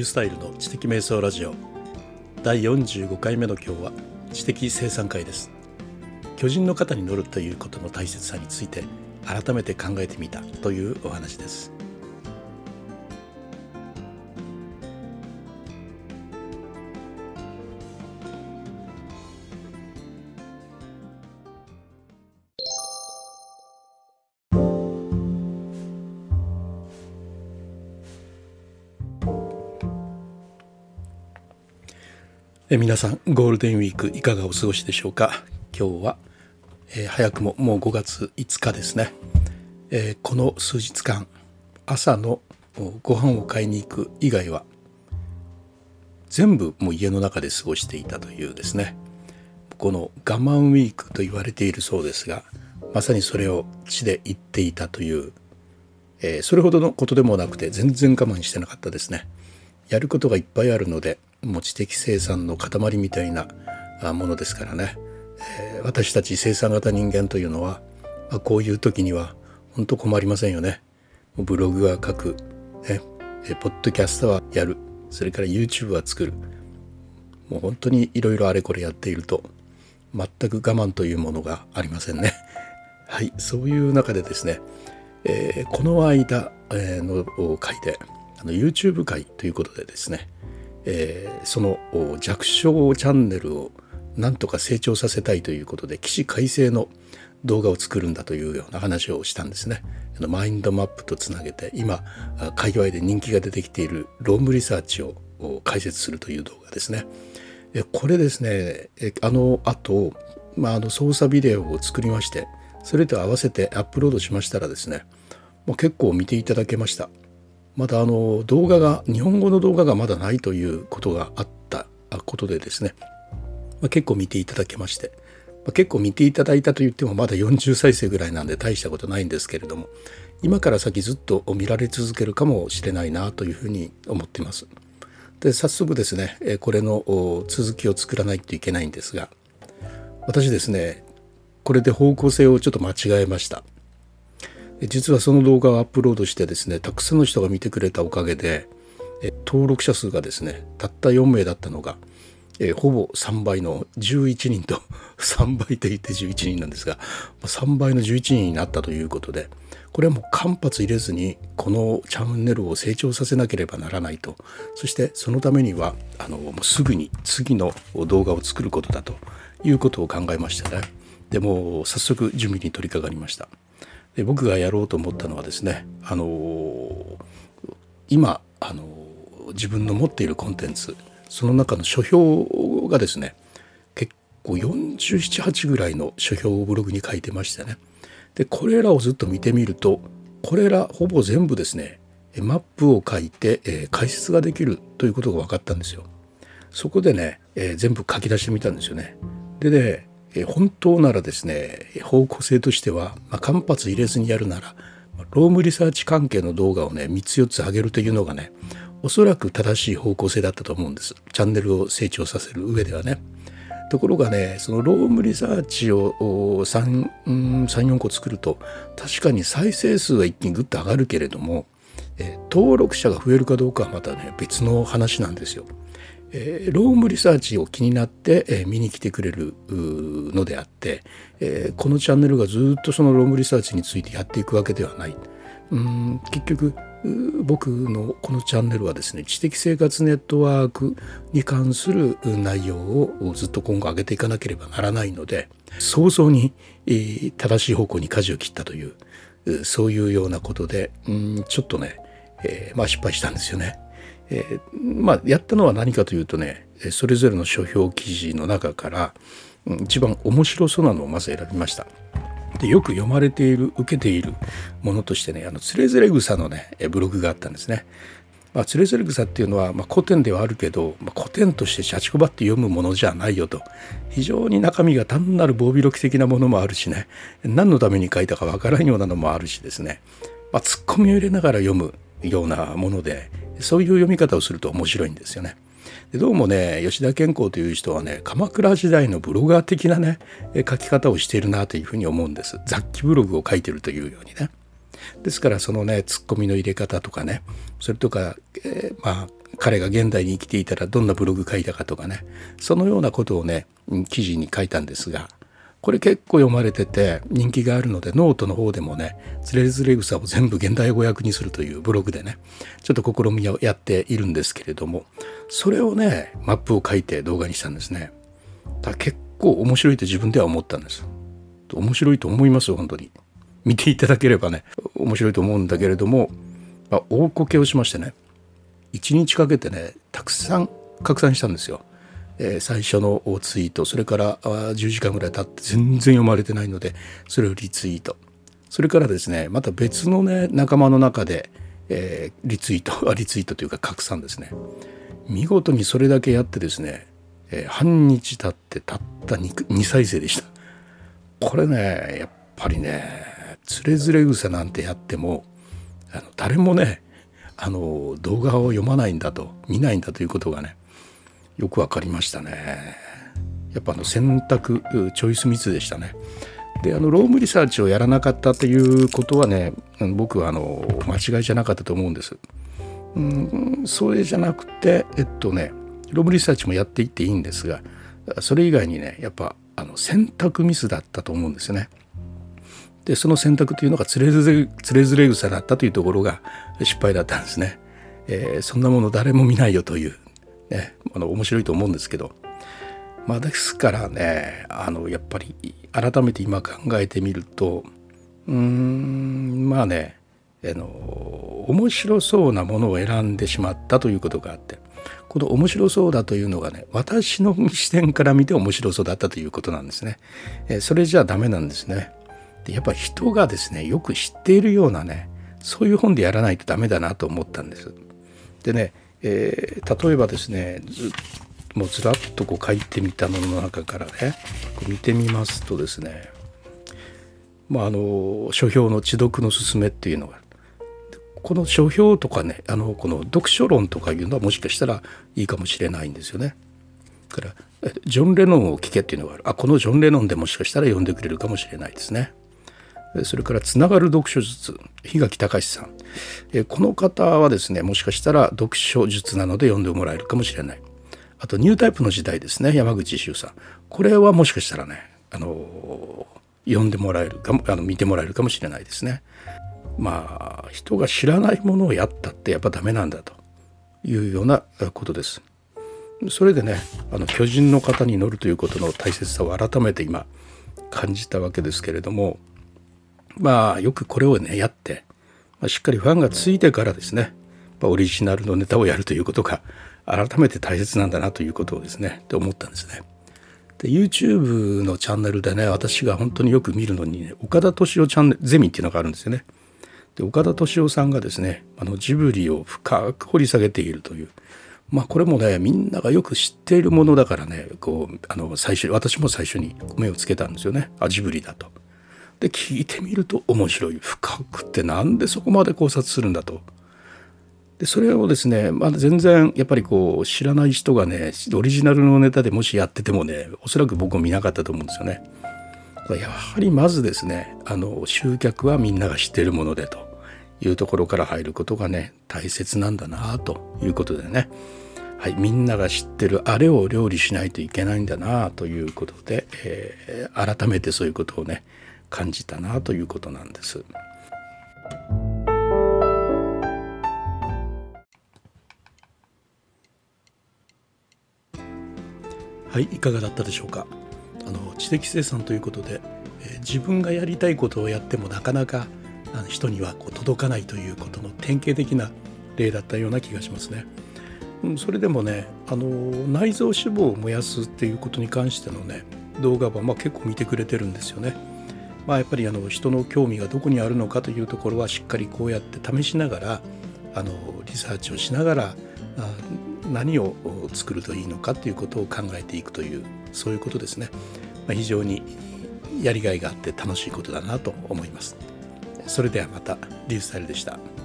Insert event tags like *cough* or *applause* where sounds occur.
ュースタイルの知的瞑想ラジオ。第45回目の今日は知的生産会です。巨人の肩に乗るということの大切さについて改めて考えてみたというお話です。え皆さんゴールデンウィークいかがお過ごしでしょうか？今日は、えー、早くももう5月5日ですね、えー、この数日間朝のご飯を買いに行く以外は全部もう家の中で過ごしていたというですね。この我慢ウィークと言われているそうですがまさにそれを地で言っていたという、えー、それほどのことでもなくて全然我慢してなかったですね。やることがいっぱいあるのでもう知的生産の塊みたいなものですからね、えー、私たち生産型人間というのは、まあ、こういう時には本当困りませんよね。ブログは書く、ね、えポッドキャストはやる。それから YouTube は作る。もう本当にいろいろあれこれやっていると全く我慢というものがありませんね。*laughs* はい。そういう中でですね、えー、この間、の回であの YouTube 回ということでですねえー、その弱小チャンネルをなんとか成長させたいということで起死回生の動画を作るんだというような話をしたんですね。マインドマップとつなげて今界隈で人気が出てきているロームリサーチを解説するという動画ですね。これですねあの後、まあ、あの操作ビデオを作りましてそれと合わせてアップロードしましたらですねもう結構見ていただけました。まだあの動画が日本語の動画がまだないということがあったことでですね、まあ、結構見ていただけまして、まあ、結構見ていただいたと言ってもまだ40再生ぐらいなんで大したことないんですけれども今から先ずっと見られ続けるかもしれないなというふうに思っています。で早速ですねこれの続きを作らないといけないんですが私ですねこれで方向性をちょっと間違えました。実はその動画をアップロードしてですねたくさんの人が見てくれたおかげで登録者数がですねたった4名だったのがえほぼ3倍の11人と *laughs* 3倍と言って11人なんですが3倍の11人になったということでこれはもう間髪入れずにこのチャンネルを成長させなければならないと。そしてそのためにはあのもうすぐに次の動画を作ることだということを考えましたね。でも早速準備に取り掛かりました。で僕がやろうと思ったのはですねあの今あの自分の持っているコンテンツその中の書評がですね結構478ぐらいの書評をブログに書いてましてねでこれらをずっと見てみるとこれらほぼ全部ですねマップを書いて、えー、解説ができるということが分かったんですよ。そこでね、えー、全部書き出してみたんですよね。でね本当ならですね方向性としては、まあ、間髪入れずにやるなら Roam Research 関係の動画をね3つ4つ上げるというのがねおそらく正しい方向性だったと思うんですチャンネルを成長させる上ではね。ところがねその Roam Research を3、4個作ると確かに再生数は一気にグッと上がるけれども、え登録者が増えるかどうかはまたね別の話なんですよ。えー、 Roam Research を気になって、えー、見に来てくれるのであって、えー、このチャンネルがずっとその Roam Research についてやっていくわけではない。うん結局僕のこのチャンネルはですね知的生活ネットワークに関する内容をずっと今後上げていかなければならないので早々に、正しい方向に舵を切ったというそういうようなことでうんちょっとね、えー、まあ失敗したんですよね。えー、まあやったのは何かというとねそれぞれの書評記事の中から一番面白そうなのをまず選びました。でよく読まれている受けているものとしてねあのつれづれ草のねブログがあったんですね。まあ、つれづれ草っていうのは、まあ、古典ではあるけど、まあ、古典としてシャチコバって読むものじゃないよと非常に中身が単なる防備録的なものもあるしね何のために書いたかわからんようなのもあるしですね、まあ、ツッコミを入れながら読むようなものでそういう読み方をすると面白いんですよね。でどうもね吉田健康という人はね鎌倉時代のブロガー的なね書き方をしているなというふうに思うんです雑記ブログを書いてるというようにねですからそのねツッコミの入れ方とかねそれとか、えー、まあ彼が現代に生きていたらどんなブログ書いたかとかねそのようなことをね記事に書いたんですがこれ結構読まれてて人気があるのでノートの方でもね「つれづれ草」を全部現代語訳にするというブログでねちょっと試みをやっているんですけれどもそれをねマップを書いて動画にしたんですね。だ結構面白いと自分では思ったんです。面白いと思いますよ本当に。見ていただければね面白いと思うんだけれども、まあ、大こけをしましてね1日かけてねたくさん拡散したんですよ。えー、最初のツイートそれから10時間ぐらい経って全然読まれてないのでそれをリツイート。それからですねまた別のね仲間の中で、えー、リツイート *laughs* リツイートというか拡散ですね。見事にそれだけやってですね、えー、半日経ってたった 2, 2再生でした。これねやっぱりねつれづれ草なんてやってもあの誰もねあの動画を読まないんだと見ないんだということがねよく分かりましたね。やっぱあの選択チョイスミスでしたね。であの Roam Research をやらなかったっていうことはね僕はあの間違いじゃなかったと思うんです。うん、それじゃなくてえっとね Roam Research もやっていっていいんですがそれ以外にねやっぱあの選択ミスだったと思うんですよね。でその選択というのがつれづれつれづれ草だったというところが失敗だったんですね。えー、そんなもの誰も見ないよという、ね、あの面白いと思うんですけど、まあ、ですからねあのやっぱり改めて今考えてみるとうーんまあねあの面白そうなものを選んでしまったということがあってこの面白そうだというのがね私の視点から見て面白そうだったということなんですね。えそれじゃダメなんですね。でやっぱ人がですねよく知っているようなねそういう本でやらないとダメだなと思ったんです。でね、えー、例えばですねずもうずらっとこう書いてみたものの中からねこう見てみますとですねまああの書評の「知読のすすめ」っていうのがこの書評とかねあのこの読書論とかいうのはもしかしたらいいかもしれないんですよね。からジョン・レノンを聞けっていうのがあるあこのジョン・レノンでもしかしたら読んでくれるかもしれないですね。それからつながる読書術檜垣隆さん。この方はですねもしかしたら読書術なので読んでもらえるかもしれない。あとニュータイプの時代ですね山口周さん。これはもしかしたらねあの読んでもらえるかもあの見てもらえるかもしれないですね。まあ人が知らないものをやったってやっぱダメなんだと。いうようなことです。それでねあの巨人の方に乗るということの大切さを改めて今感じたわけですけれどもまあよくこれをねやって、まあ、しっかりファンがついてからですねまあオリジナルのネタをやるということが改めて大切なんだなということをですねって思ったんですね。で YouTube のチャンネルでね私が本当によく見るのに、ね、岡田敏夫チャンネルゼミっていうのがあるんですよね。で岡田敏夫さんがですねあのジブリを深く掘り下げているというまあこれもねみんながよく知っているものだからねこうあの最初私も最初に目をつけたんですよねあジブリだと。で聞いてみると面白い深くてなんでそこまで考察するんだと。でそれをですね、まだ全然やっぱりこう知らない人がねオリジナルのネタでもしやっててもねおそらく僕も見なかったと思うんですよね。やはりまずですねあの集客はみんなが知っているものでというところから入ることがね大切なんだなということでね、はい、みんなが知ってるあれを料理しないといけないんだなということで、えー、改めてそういうことをね感じたなということなんです。はいいかがだったでしょうかあの知的生産ということで、えー、自分がやりたいことをやってもなかなかあの人にはこう届かないということの典型的な例だったような気がしますね。うんそれでもねあの内臓脂肪を燃やすっていうことに関してのね動画はまあ結構見てくれてるんですよね。まあ、やっぱりあの人の興味がどこにあるのかというところはしっかりこうやって試しながらあのリサーチをしながら何を作るといいのかということを考えていくというそういうことですね、まあ、非常にやりがいがあって楽しいことだなと思いますそれではまたリュースタイルでした。